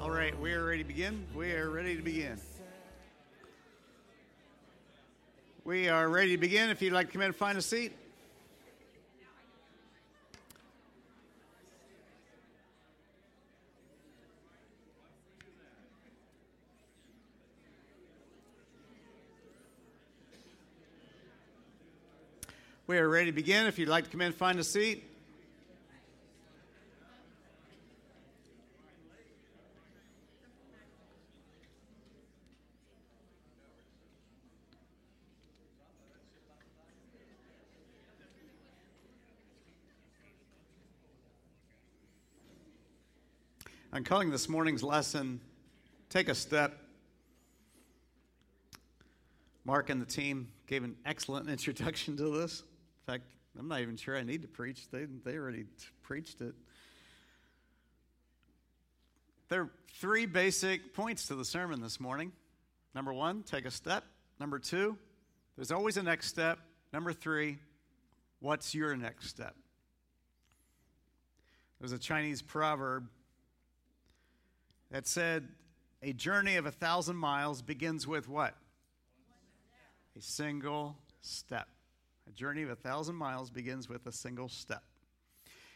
All right, we are ready to begin. We are ready to begin. We are ready to begin. If you'd like to come in and find a seat. We are ready to begin. If you'd like to come in and find a seat. I'm calling this morning's lesson Take a Step. Mark and the team gave an excellent introduction to this. In fact, I'm not even sure I need to preach. They, they already t- preached it. There are three basic points to the sermon this morning. Number one, take a step. Number two, there's always a next step. Number three, what's your next step? There's a Chinese proverb that said, A journey of a thousand miles begins with what? A single step. A journey of a thousand miles begins with a single step.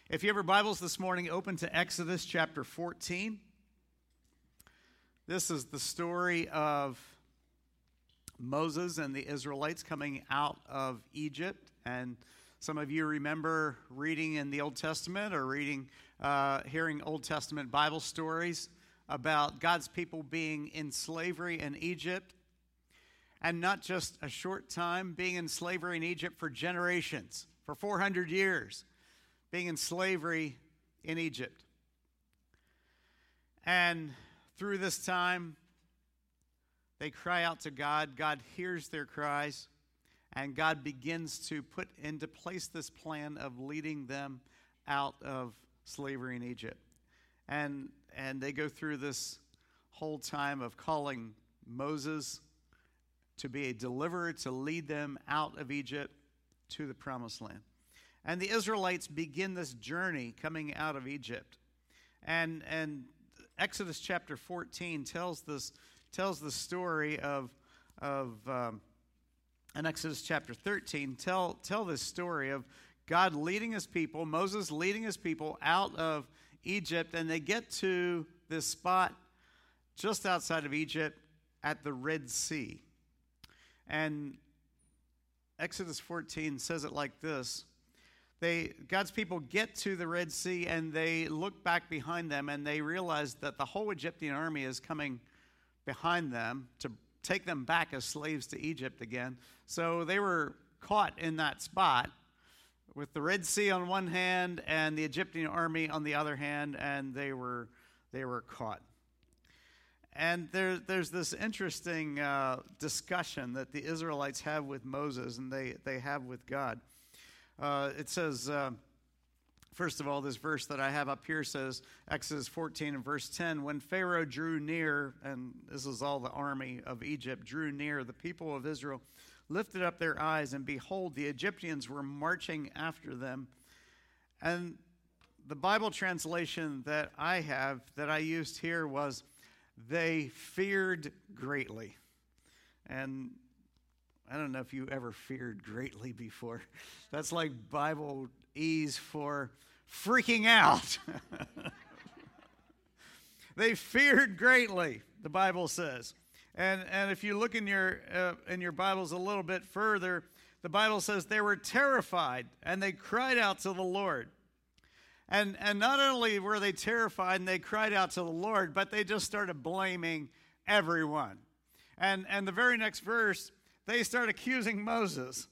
If you have your Bibles this morning, open to Exodus chapter 14. This is the story of Moses and the Israelites coming out of Egypt. And some of you remember reading in the Old Testament or reading, uh, hearing Old Testament Bible stories about God's people being in slavery in Egypt. And not just a short time, being in slavery in Egypt for generations, for 400 years, being in slavery in Egypt. And through this time, they cry out to God. God hears their cries, and God begins to put into place this plan of leading them out of slavery in Egypt. And, and they go through this whole time of calling Moses to be a deliverer to lead them out of Egypt to the promised land. And the Israelites begin this journey coming out of Egypt. And, and Exodus chapter 14 tells this tells the story of of um, and Exodus chapter 13 tell tell this story of God leading his people, Moses leading his people out of Egypt, and they get to this spot just outside of Egypt at the Red Sea. And Exodus 14 says it like this they God's people get to the Red Sea and they look back behind them and they realize that the whole Egyptian army is coming behind them to take them back as slaves to Egypt again. So they were caught in that spot with the Red Sea on one hand and the Egyptian army on the other hand, and they were they were caught. And there, there's this interesting uh, discussion that the Israelites have with Moses and they, they have with God. Uh, it says, uh, first of all, this verse that I have up here says, Exodus 14 and verse 10, when Pharaoh drew near, and this is all the army of Egypt, drew near, the people of Israel lifted up their eyes, and behold, the Egyptians were marching after them. And the Bible translation that I have, that I used here, was, they feared greatly. And I don't know if you ever feared greatly before. That's like Bible ease for freaking out. they feared greatly, the Bible says. And, and if you look in your, uh, in your Bibles a little bit further, the Bible says they were terrified and they cried out to the Lord. And, and not only were they terrified and they cried out to the Lord, but they just started blaming everyone. And, and the very next verse, they start accusing Moses.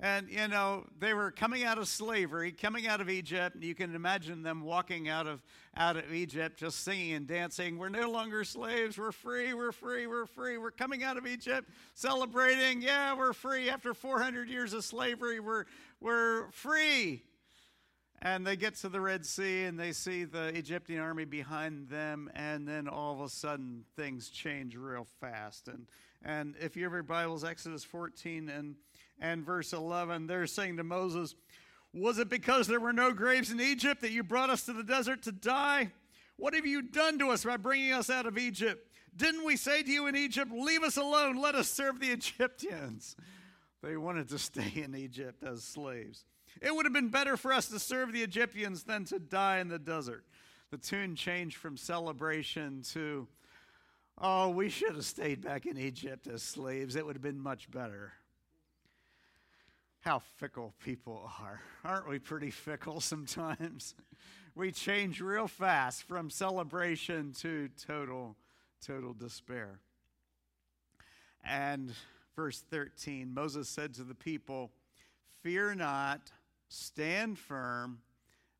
And, you know, they were coming out of slavery, coming out of Egypt. You can imagine them walking out of, out of Egypt, just singing and dancing. We're no longer slaves. We're free. We're free. We're free. We're coming out of Egypt, celebrating. Yeah, we're free. After 400 years of slavery, we're, we're free. And they get to the Red Sea and they see the Egyptian army behind them, and then all of a sudden things change real fast. And and if you your Bibles, Exodus 14 and and verse 11, they're saying to Moses, "Was it because there were no graves in Egypt that you brought us to the desert to die? What have you done to us by bringing us out of Egypt? Didn't we say to you in Egypt, Leave us alone, let us serve the Egyptians? They wanted to stay in Egypt as slaves. It would have been better for us to serve the Egyptians than to die in the desert. The tune changed from celebration to, oh, we should have stayed back in Egypt as slaves. It would have been much better. How fickle people are. Aren't we pretty fickle sometimes? we change real fast from celebration to total, total despair. And verse 13 Moses said to the people, Fear not Stand firm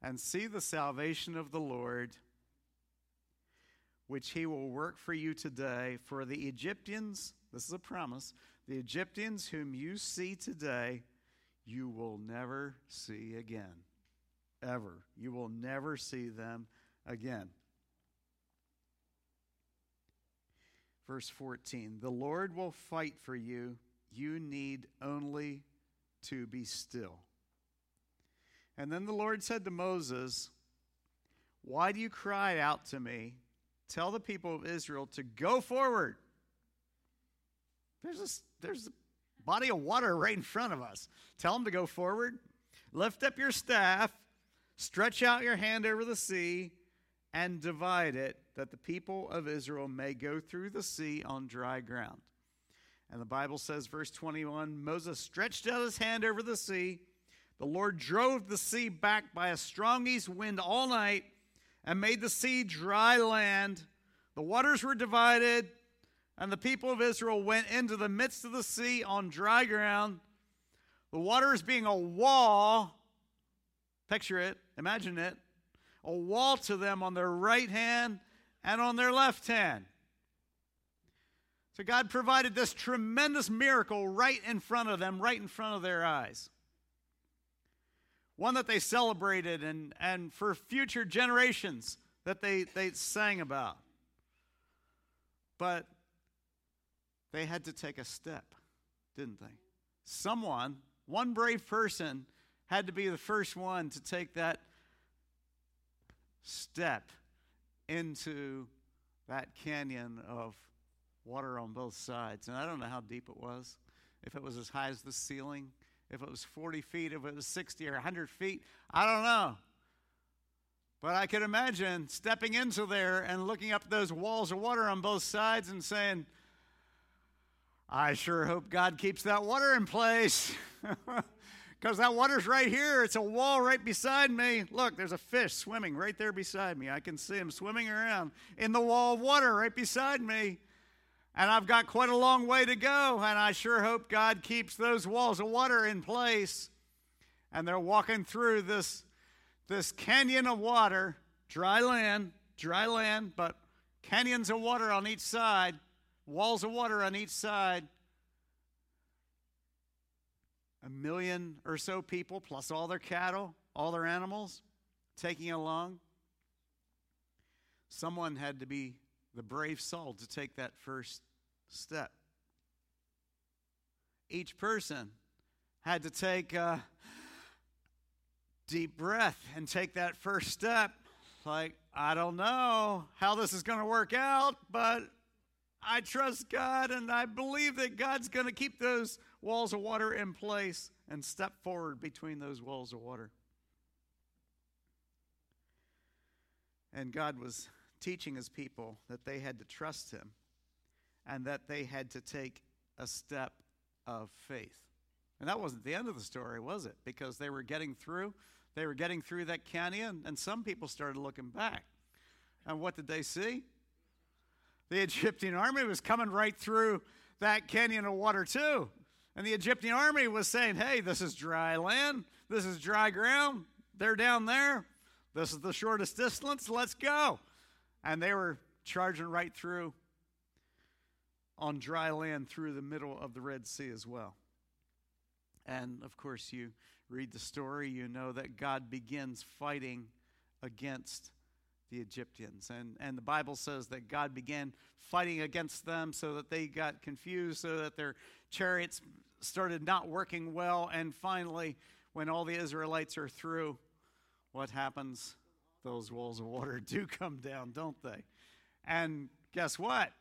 and see the salvation of the Lord, which he will work for you today. For the Egyptians, this is a promise, the Egyptians whom you see today, you will never see again. Ever. You will never see them again. Verse 14 The Lord will fight for you. You need only to be still. And then the Lord said to Moses, Why do you cry out to me? Tell the people of Israel to go forward. There's a, there's a body of water right in front of us. Tell them to go forward. Lift up your staff, stretch out your hand over the sea, and divide it, that the people of Israel may go through the sea on dry ground. And the Bible says, verse 21 Moses stretched out his hand over the sea the Lord drove the sea back by a strong east wind all night and made the sea dry land. The waters were divided, and the people of Israel went into the midst of the sea on dry ground. The waters being a wall, picture it, imagine it, a wall to them on their right hand and on their left hand. So God provided this tremendous miracle right in front of them, right in front of their eyes one that they celebrated and, and for future generations that they, they sang about. But they had to take a step, didn't they? Someone, one brave person, had to be the first one to take that step into that canyon of water on both sides. And I don't know how deep it was, if it was as high as the ceiling if it was 40 feet, if it was 60 or 100 feet. I don't know. But I could imagine stepping into there and looking up those walls of water on both sides and saying, I sure hope God keeps that water in place. Because that water's right here. It's a wall right beside me. Look, there's a fish swimming right there beside me. I can see him swimming around in the wall of water right beside me. And I've got quite a long way to go, and I sure hope God keeps those walls of water in place. And they're walking through this, this canyon of water, dry land, dry land, but canyons of water on each side, walls of water on each side. A million or so people, plus all their cattle, all their animals, taking along. Someone had to be the brave soul to take that first step. Each person had to take a deep breath and take that first step. Like, I don't know how this is going to work out, but I trust God and I believe that God's going to keep those walls of water in place and step forward between those walls of water. And God was teaching his people that they had to trust him and that they had to take a step of faith. And that wasn't the end of the story, was it? Because they were getting through. They were getting through that canyon, and some people started looking back. And what did they see? The Egyptian army was coming right through that canyon of water, too. And the Egyptian army was saying, hey, this is dry land. This is dry ground. They're down there. This is the shortest distance. Let's go. And they were charging right through on dry land through the middle of the Red Sea as well. And of course, you read the story, you know that God begins fighting against the Egyptians. And, and the Bible says that God began fighting against them so that they got confused, so that their chariots started not working well. And finally, when all the Israelites are through, what happens? Those walls of water do come down, don't they? And guess what?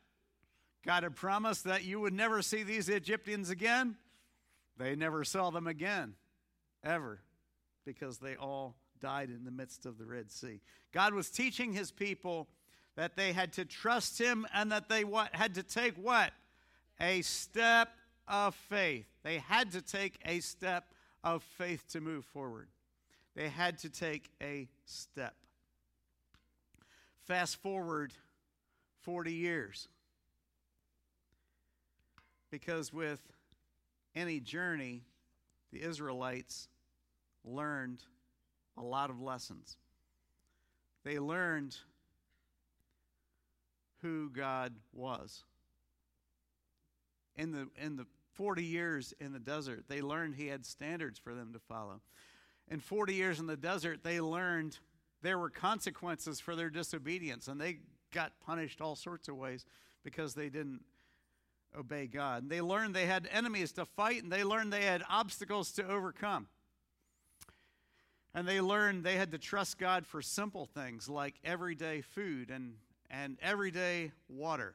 God had promised that you would never see these Egyptians again. They never saw them again, ever, because they all died in the midst of the Red Sea. God was teaching his people that they had to trust him and that they what, had to take what? A step of faith. They had to take a step of faith to move forward. They had to take a step. Fast forward 40 years. Because with any journey, the Israelites learned a lot of lessons. They learned who God was. In the, in the 40 years in the desert, they learned He had standards for them to follow. In 40 years in the desert, they learned there were consequences for their disobedience, and they got punished all sorts of ways because they didn't obey God. And they learned they had enemies to fight, and they learned they had obstacles to overcome. And they learned they had to trust God for simple things like everyday food and, and everyday water.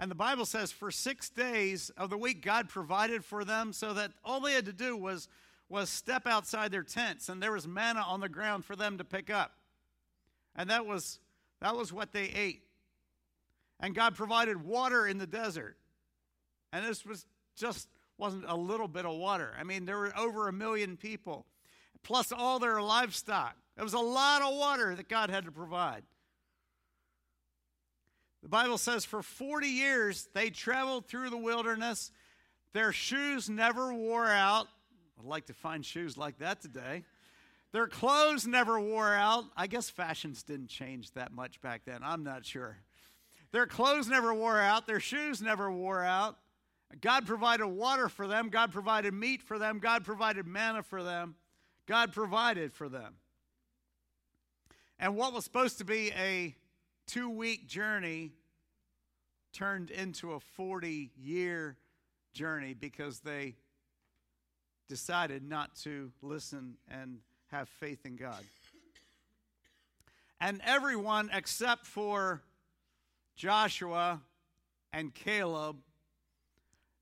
And the Bible says for six days of the week, God provided for them so that all they had to do was, was step outside their tents, and there was manna on the ground for them to pick up. And that was, that was what they ate. And God provided water in the desert. And this was just wasn't a little bit of water. I mean, there were over a million people plus all their livestock. It was a lot of water that God had to provide. The Bible says for 40 years they traveled through the wilderness. Their shoes never wore out. I'd like to find shoes like that today. Their clothes never wore out. I guess fashions didn't change that much back then. I'm not sure. Their clothes never wore out. Their shoes never wore out. God provided water for them. God provided meat for them. God provided manna for them. God provided for them. And what was supposed to be a two week journey turned into a 40 year journey because they decided not to listen and have faith in God. And everyone except for Joshua and Caleb,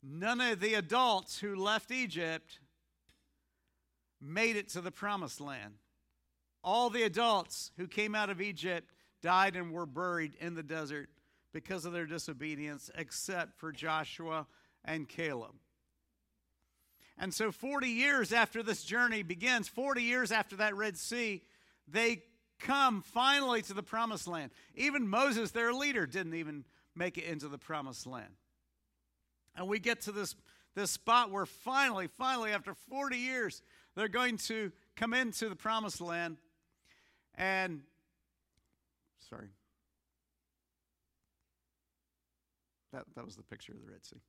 none of the adults who left Egypt made it to the promised land. All the adults who came out of Egypt died and were buried in the desert because of their disobedience, except for Joshua and Caleb. And so, 40 years after this journey begins, 40 years after that Red Sea, they come finally to the promised land. Even Moses, their leader, didn't even make it into the promised land. And we get to this, this spot where finally, finally, after 40 years, they're going to come into the promised land and, sorry. That, that was the picture of the Red Sea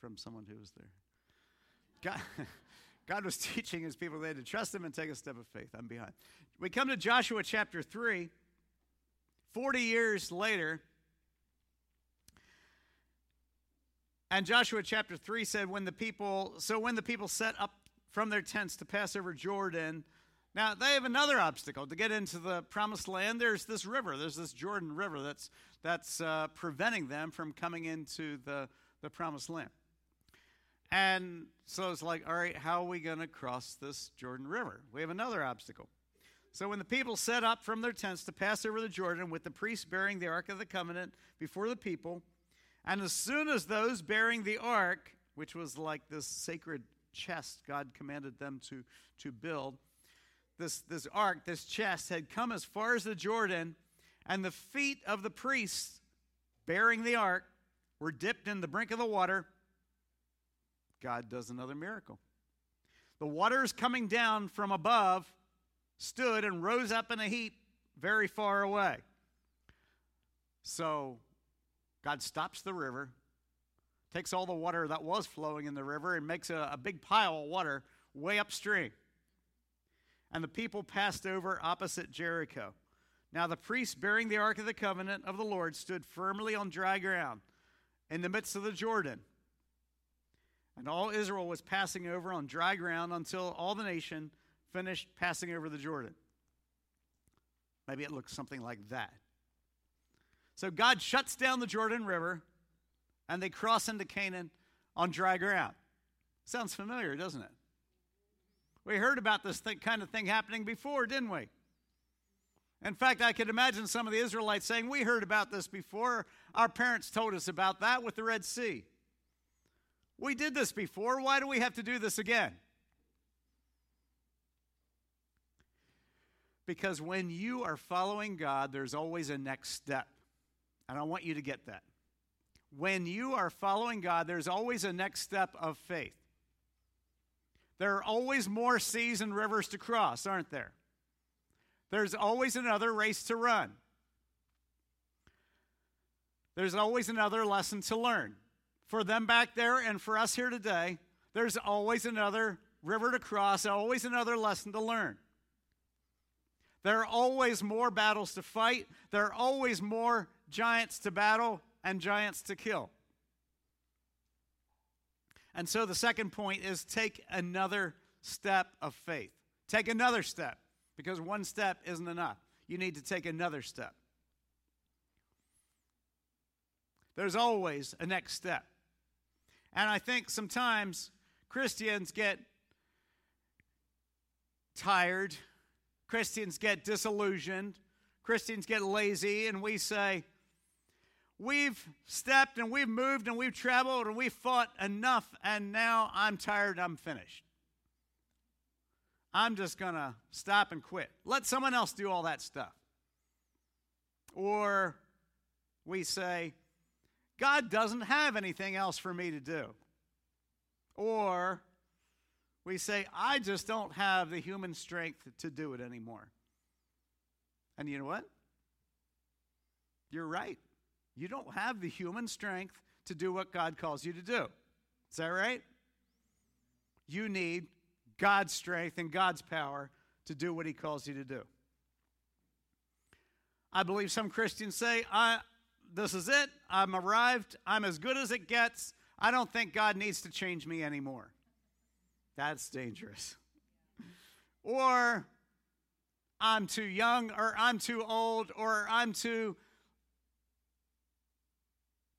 from someone who was there. God, God was teaching his people they had to trust him and take a step of faith. I'm behind. We come to Joshua chapter 3. 40 years later, and Joshua chapter 3 said, when the people, so when the people set up from their tents to pass over Jordan, now they have another obstacle to get into the promised land. There's this river, there's this Jordan River that's, that's uh, preventing them from coming into the, the promised land. And so it's like, all right, how are we going to cross this Jordan River? We have another obstacle. So when the people set up from their tents to pass over the Jordan with the priests bearing the Ark of the Covenant before the people, and as soon as those bearing the ark, which was like this sacred chest God commanded them to, to build, this, this ark, this chest, had come as far as the Jordan, and the feet of the priests bearing the ark were dipped in the brink of the water. God does another miracle. The waters coming down from above stood and rose up in a heap very far away. So God stops the river, takes all the water that was flowing in the river and makes a, a big pile of water way upstream. And the people passed over opposite Jericho. Now the priests bearing the ark of the covenant of the Lord stood firmly on dry ground in the midst of the Jordan. And all Israel was passing over on dry ground until all the nation finished passing over the Jordan. Maybe it looks something like that. So God shuts down the Jordan River and they cross into Canaan on dry ground. Sounds familiar, doesn't it? We heard about this th- kind of thing happening before, didn't we? In fact, I could imagine some of the Israelites saying, We heard about this before. Our parents told us about that with the Red Sea. We did this before. Why do we have to do this again? Because when you are following God, there's always a next step. And I want you to get that. When you are following God, there's always a next step of faith. There are always more seas and rivers to cross, aren't there? There's always another race to run. There's always another lesson to learn. For them back there and for us here today, there's always another river to cross, always another lesson to learn. There are always more battles to fight. There are always more giants to battle and giants to kill. And so the second point is take another step of faith. Take another step because one step isn't enough. You need to take another step. There's always a next step. And I think sometimes Christians get tired, Christians get disillusioned, Christians get lazy, and we say, We've stepped and we've moved and we've traveled and we've fought enough, and now I'm tired, I'm finished. I'm just going to stop and quit. Let someone else do all that stuff. Or we say, God doesn't have anything else for me to do. Or we say, I just don't have the human strength to do it anymore. And you know what? You're right. You don't have the human strength to do what God calls you to do. Is that right? You need God's strength and God's power to do what He calls you to do. I believe some Christians say, I, this is it. I'm arrived. I'm as good as it gets. I don't think God needs to change me anymore. That's dangerous. Or I'm too young, or I'm too old, or I'm too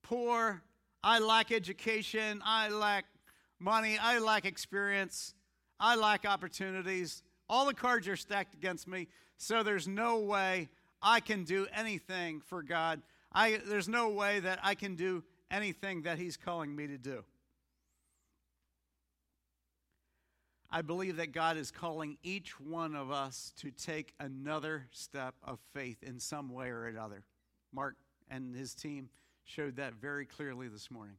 poor. I lack education. I lack money. I lack experience. I lack opportunities. All the cards are stacked against me, so there's no way I can do anything for God I, there's no way that I can do anything that He's calling me to do. I believe that God is calling each one of us to take another step of faith in some way or another. Mark and his team showed that very clearly this morning.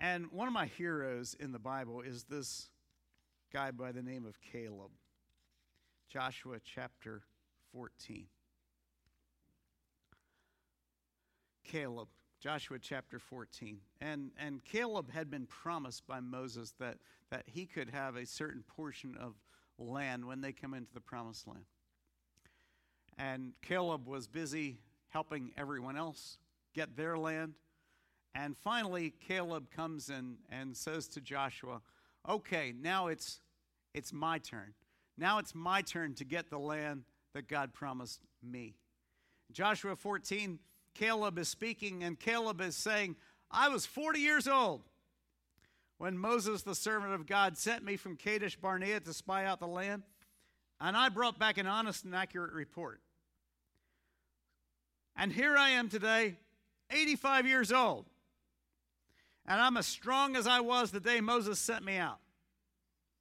And one of my heroes in the Bible is this guy by the name of Caleb. Joshua chapter 14. Caleb, Joshua chapter 14. And, and Caleb had been promised by Moses that, that he could have a certain portion of land when they come into the promised land. And Caleb was busy helping everyone else get their land. And finally, Caleb comes in and says to Joshua, Okay, now it's, it's my turn. Now it's my turn to get the land that God promised me. Joshua 14 Caleb is speaking, and Caleb is saying, I was 40 years old when Moses, the servant of God, sent me from Kadesh Barnea to spy out the land, and I brought back an honest and accurate report. And here I am today, 85 years old, and I'm as strong as I was the day Moses sent me out.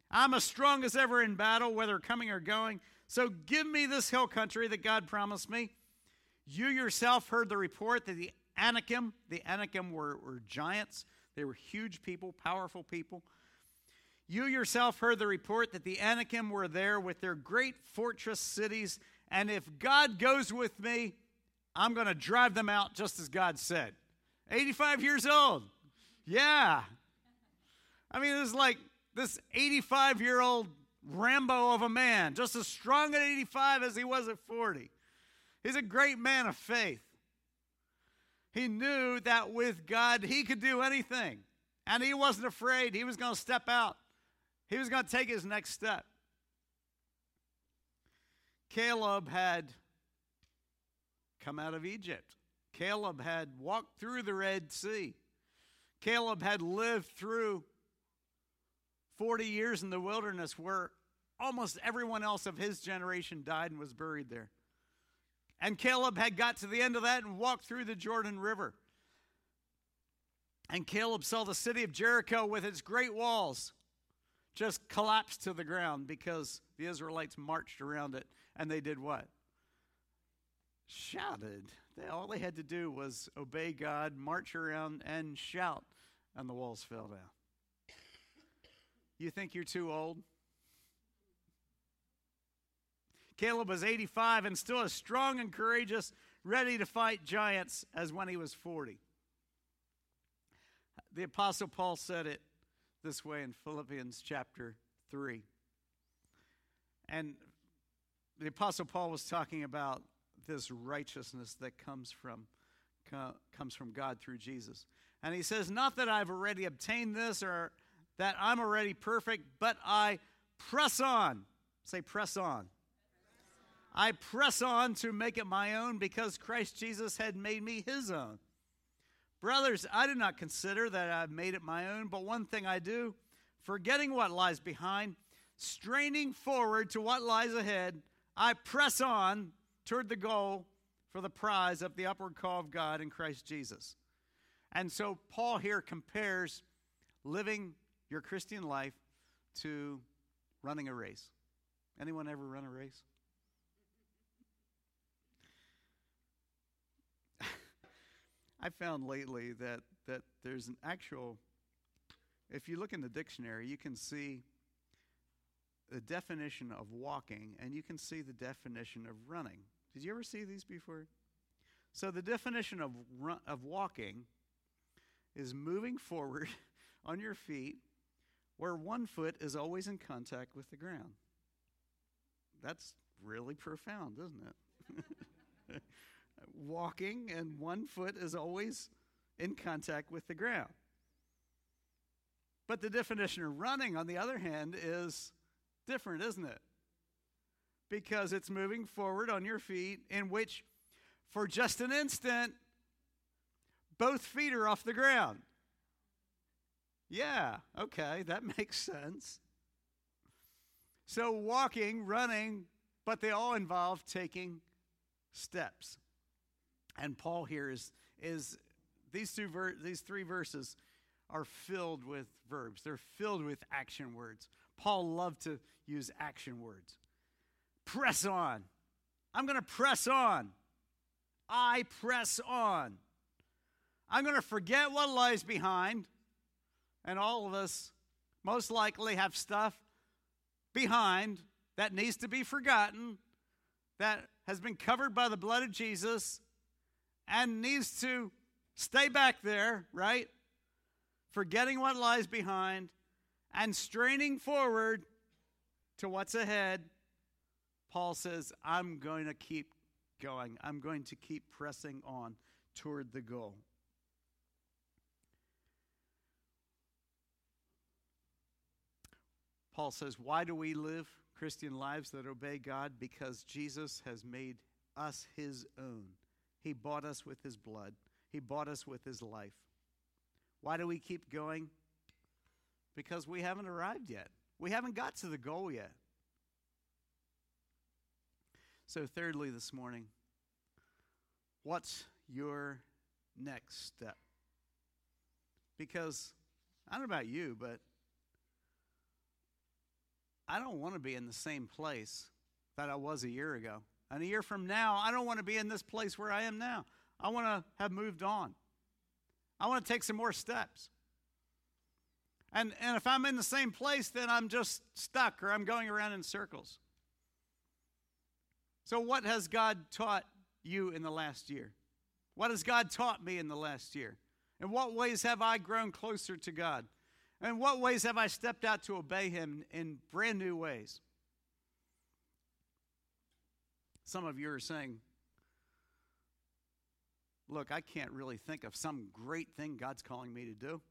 I'm as strong as ever in battle, whether coming or going. So give me this hill country that God promised me. You yourself heard the report that the Anakim, the Anakim were, were giants. They were huge people, powerful people. You yourself heard the report that the Anakim were there with their great fortress cities. And if God goes with me, I'm going to drive them out just as God said. 85 years old. Yeah. I mean, it's like this 85 year old Rambo of a man, just as strong at 85 as he was at 40. He's a great man of faith. He knew that with God, he could do anything. And he wasn't afraid. He was going to step out, he was going to take his next step. Caleb had come out of Egypt. Caleb had walked through the Red Sea. Caleb had lived through 40 years in the wilderness where almost everyone else of his generation died and was buried there. And Caleb had got to the end of that and walked through the Jordan River. And Caleb saw the city of Jericho with its great walls just collapse to the ground because the Israelites marched around it and they did what? Shouted. They, all they had to do was obey God, march around, and shout, and the walls fell down. You think you're too old? Caleb was 85 and still as strong and courageous, ready to fight giants as when he was 40. The Apostle Paul said it this way in Philippians chapter 3. And the Apostle Paul was talking about this righteousness that comes from, comes from God through Jesus. And he says, Not that I've already obtained this or that I'm already perfect, but I press on. Say, press on. I press on to make it my own because Christ Jesus had made me his own. Brothers, I do not consider that I've made it my own, but one thing I do, forgetting what lies behind, straining forward to what lies ahead, I press on toward the goal for the prize of the upward call of God in Christ Jesus. And so Paul here compares living your Christian life to running a race. Anyone ever run a race? I found lately that, that there's an actual, if you look in the dictionary, you can see the definition of walking and you can see the definition of running. Did you ever see these before? So, the definition of, run, of walking is moving forward on your feet where one foot is always in contact with the ground. That's really profound, isn't it? walking, and one foot is always in contact with the ground. But the definition of running, on the other hand, is different, isn't it? Because it's moving forward on your feet, in which, for just an instant, both feet are off the ground. Yeah, okay, that makes sense. So, walking, running, but they all involve taking steps. And Paul here is, is these, two ver- these three verses are filled with verbs, they're filled with action words. Paul loved to use action words. Press on. I'm going to press on. I press on. I'm going to forget what lies behind. And all of us most likely have stuff behind that needs to be forgotten, that has been covered by the blood of Jesus, and needs to stay back there, right? Forgetting what lies behind and straining forward to what's ahead. Paul says, I'm going to keep going. I'm going to keep pressing on toward the goal. Paul says, Why do we live Christian lives that obey God? Because Jesus has made us his own. He bought us with his blood, he bought us with his life. Why do we keep going? Because we haven't arrived yet. We haven't got to the goal yet. So, thirdly, this morning, what's your next step? Because I don't know about you, but I don't want to be in the same place that I was a year ago. And a year from now, I don't want to be in this place where I am now. I want to have moved on. I want to take some more steps. And, and if I'm in the same place, then I'm just stuck or I'm going around in circles. So, what has God taught you in the last year? What has God taught me in the last year? In what ways have I grown closer to God? In what ways have I stepped out to obey Him in brand new ways? Some of you are saying, Look, I can't really think of some great thing God's calling me to do.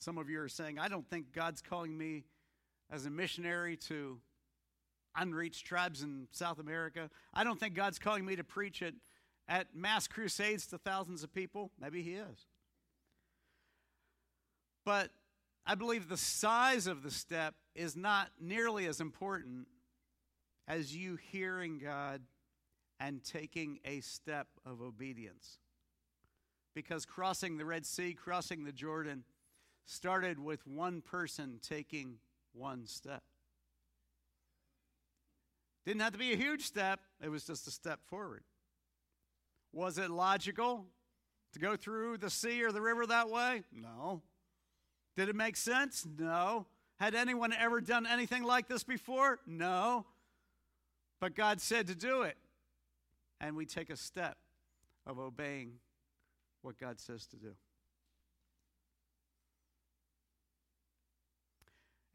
Some of you are saying, I don't think God's calling me as a missionary to unreached tribes in South America. I don't think God's calling me to preach at, at mass crusades to thousands of people. Maybe He is. But I believe the size of the step is not nearly as important as you hearing God and taking a step of obedience. Because crossing the Red Sea, crossing the Jordan, started with one person taking one step. Didn't have to be a huge step, it was just a step forward. Was it logical to go through the sea or the river that way? No. Did it make sense? No. Had anyone ever done anything like this before? No. But God said to do it. And we take a step of obeying what God says to do.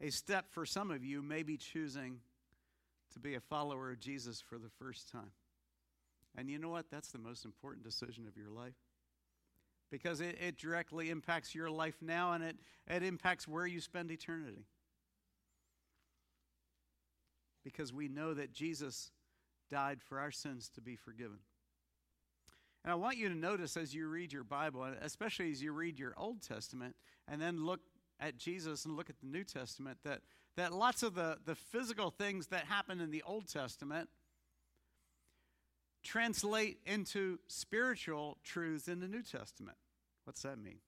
A step for some of you may be choosing to be a follower of Jesus for the first time. And you know what? That's the most important decision of your life because it, it directly impacts your life now and it, it impacts where you spend eternity. Because we know that Jesus died for our sins to be forgiven. And I want you to notice as you read your Bible, especially as you read your Old Testament, and then look at Jesus and look at the New Testament, that, that lots of the, the physical things that happen in the Old Testament translate into spiritual truths in the New Testament. What's that mean?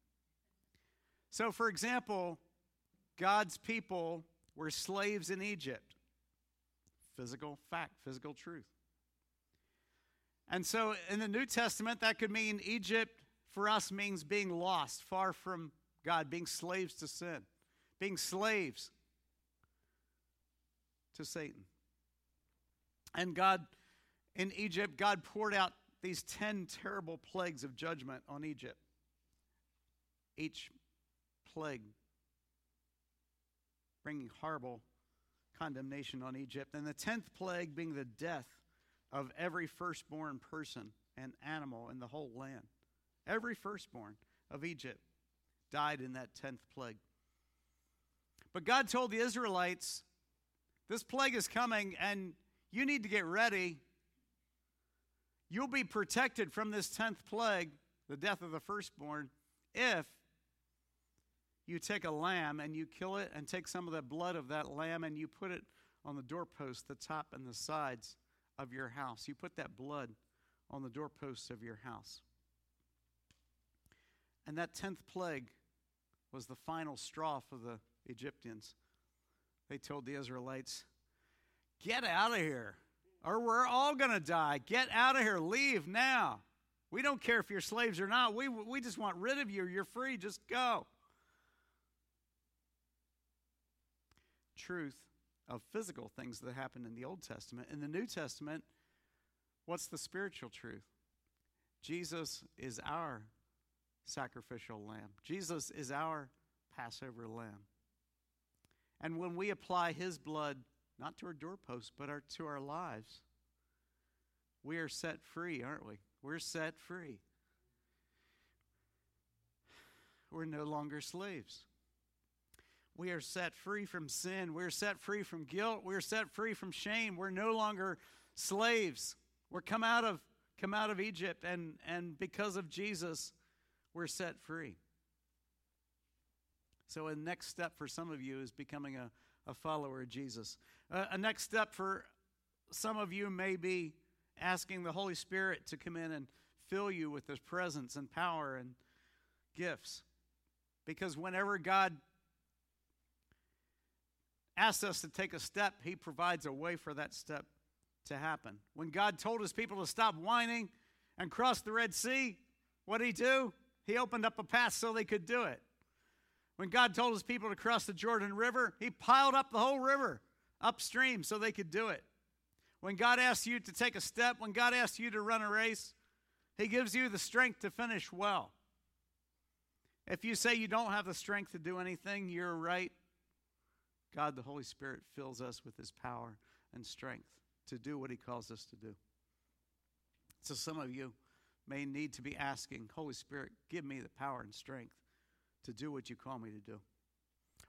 So, for example, God's people were slaves in Egypt. Physical fact, physical truth. And so in the New Testament, that could mean Egypt for us means being lost, far from God, being slaves to sin, being slaves to Satan. And God in Egypt, God poured out these 10 terrible plagues of judgment on Egypt. Each plague bringing horrible condemnation on Egypt. And the 10th plague being the death of every firstborn person and animal in the whole land. Every firstborn of Egypt died in that 10th plague. But God told the Israelites, This plague is coming, and you need to get ready You'll be protected from this 10th plague, the death of the firstborn, if you take a lamb and you kill it and take some of the blood of that lamb and you put it on the doorpost, the top and the sides of your house. You put that blood on the doorposts of your house. And that 10th plague was the final straw for the Egyptians. They told the Israelites, Get out of here or we're all going to die. Get out of here. Leave now. We don't care if you're slaves or not. We, we just want rid of you. You're free. Just go. Truth of physical things that happened in the Old Testament. In the New Testament, what's the spiritual truth? Jesus is our sacrificial lamb, Jesus is our Passover lamb. And when we apply his blood not to our doorposts, but our, to our lives. We are set free, aren't we? We're set free. We're no longer slaves. We are set free from sin. We're set free from guilt. We're set free from shame. We're no longer slaves. We're come out of come out of Egypt and and because of Jesus, we're set free. So a next step for some of you is becoming a a follower of Jesus. Uh, a next step for some of you may be asking the Holy Spirit to come in and fill you with His presence and power and gifts. Because whenever God asks us to take a step, He provides a way for that step to happen. When God told His people to stop whining and cross the Red Sea, what did He do? He opened up a path so they could do it. When God told his people to cross the Jordan River, he piled up the whole river upstream so they could do it. When God asks you to take a step, when God asks you to run a race, he gives you the strength to finish well. If you say you don't have the strength to do anything, you're right. God, the Holy Spirit, fills us with his power and strength to do what he calls us to do. So some of you may need to be asking, Holy Spirit, give me the power and strength to do what you call me to do.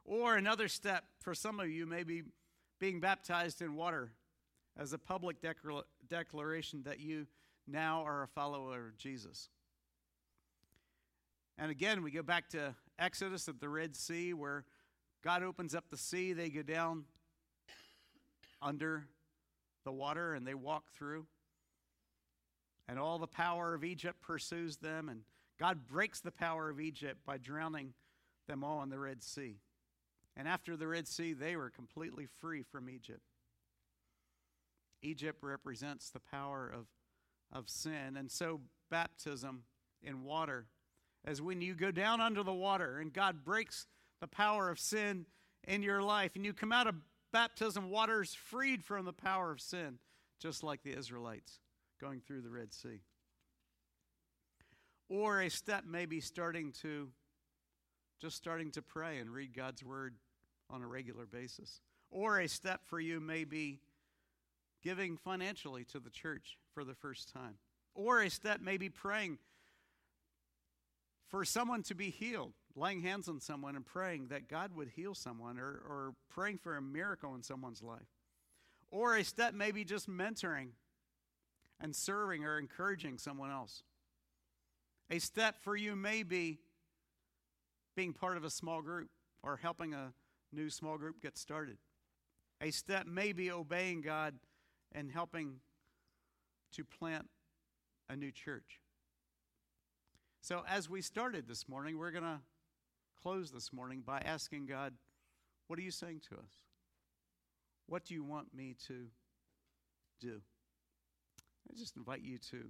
Or another step for some of you may be being baptized in water as a public declaration that you now are a follower of Jesus. And again, we go back to Exodus at the Red Sea where God opens up the sea, they go down under the water and they walk through. And all the power of Egypt pursues them, and God breaks the power of Egypt by drowning them all in the Red Sea. And after the Red Sea, they were completely free from Egypt. Egypt represents the power of, of sin. And so, baptism in water, as when you go down under the water and God breaks the power of sin in your life, and you come out of baptism waters freed from the power of sin, just like the Israelites going through the Red Sea. Or a step maybe starting to just starting to pray and read God's word on a regular basis. Or a step for you may be giving financially to the church for the first time. Or a step may be praying for someone to be healed, laying hands on someone and praying that God would heal someone, or, or praying for a miracle in someone's life. Or a step maybe just mentoring and serving or encouraging someone else. A step for you may be being part of a small group or helping a new small group get started. A step may be obeying God and helping to plant a new church. So, as we started this morning, we're going to close this morning by asking God, What are you saying to us? What do you want me to do? I just invite you to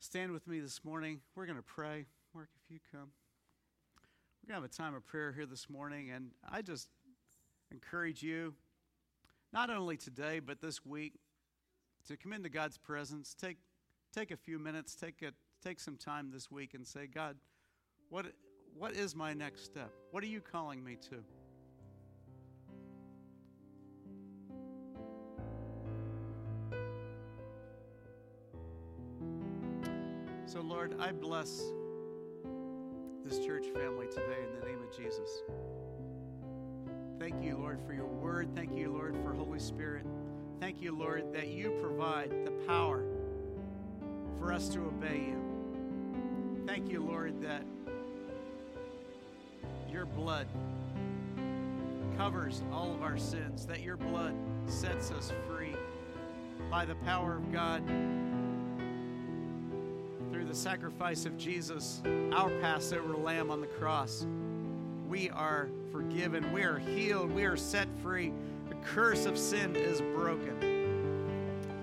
stand with me this morning. We're going to pray. Mark, if you come. We're going to have a time of prayer here this morning, and I just encourage you, not only today, but this week, to come into God's presence. Take, take a few minutes, take, a, take some time this week, and say, God, what, what is my next step? What are you calling me to? So, Lord, I bless this church family today in the name of Jesus. Thank you, Lord, for your word. Thank you, Lord, for Holy Spirit. Thank you, Lord, that you provide the power for us to obey you. Thank you, Lord, that your blood covers all of our sins, that your blood sets us free by the power of God Through the sacrifice of Jesus, our Passover lamb on the cross, we are forgiven, we are healed, we are set free. The curse of sin is broken.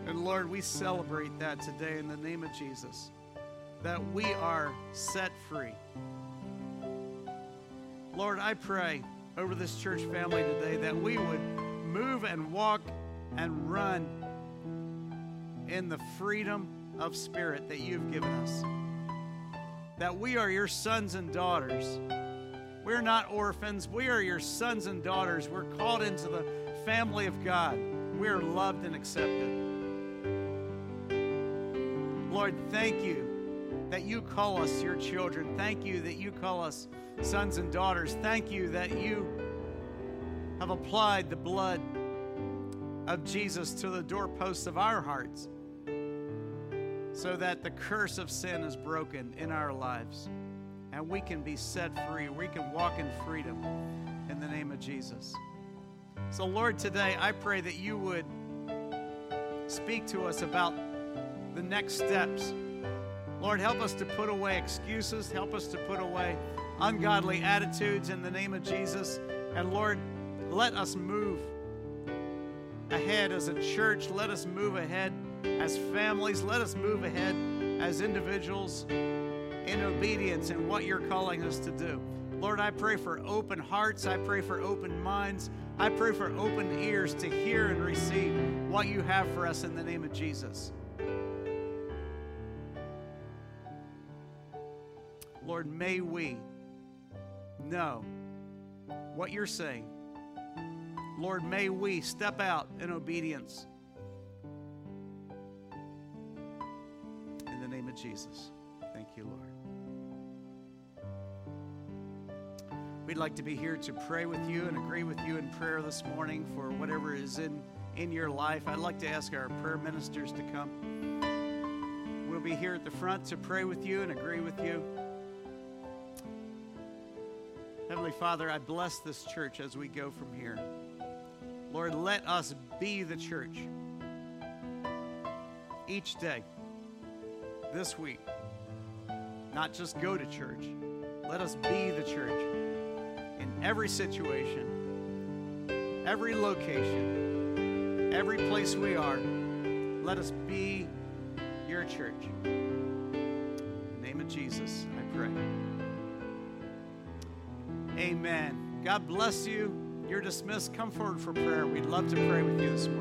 And Lord, we celebrate that today in the name of Jesus, that we are set free. Lord, I pray over this church family today that we would move and walk and run in the freedom of spirit that you've given us. That we are your sons and daughters. We're not orphans. We are your sons and daughters. We're called into the family of God. We are loved and accepted. Lord, thank you that you call us your children. Thank you that you call us sons and daughters. Thank you that you have applied the blood of Jesus to the doorposts of our hearts so that the curse of sin is broken in our lives and we can be set free. We can walk in freedom in the name of Jesus. So, Lord, today I pray that you would speak to us about the next steps. Lord, help us to put away excuses, help us to put away ungodly attitudes in the name of Jesus. And Lord, let us move ahead as a church. Let us move ahead as families. Let us move ahead as individuals in obedience in what you're calling us to do. Lord, I pray for open hearts. I pray for open minds. I pray for open ears to hear and receive what you have for us in the name of Lord, may we know what you're saying. Lord, may we step out in obedience. In the name of Jesus. Thank you, Lord. We'd like to be here to pray with you and agree with you in prayer this morning for whatever is in, in your life. I'd like to ask our prayer ministers to come. We'll be here at the front to pray with you and agree with you. Heavenly Father, I bless this church as we go from here. Lord, let us be the church each day, this week. Not just go to church, let us be the church in every situation, every location, every place we are. Let us be your church. In the name of Jesus, I pray. Amen. God bless you. You're dismissed. Come forward for prayer. We'd love to pray with you this morning.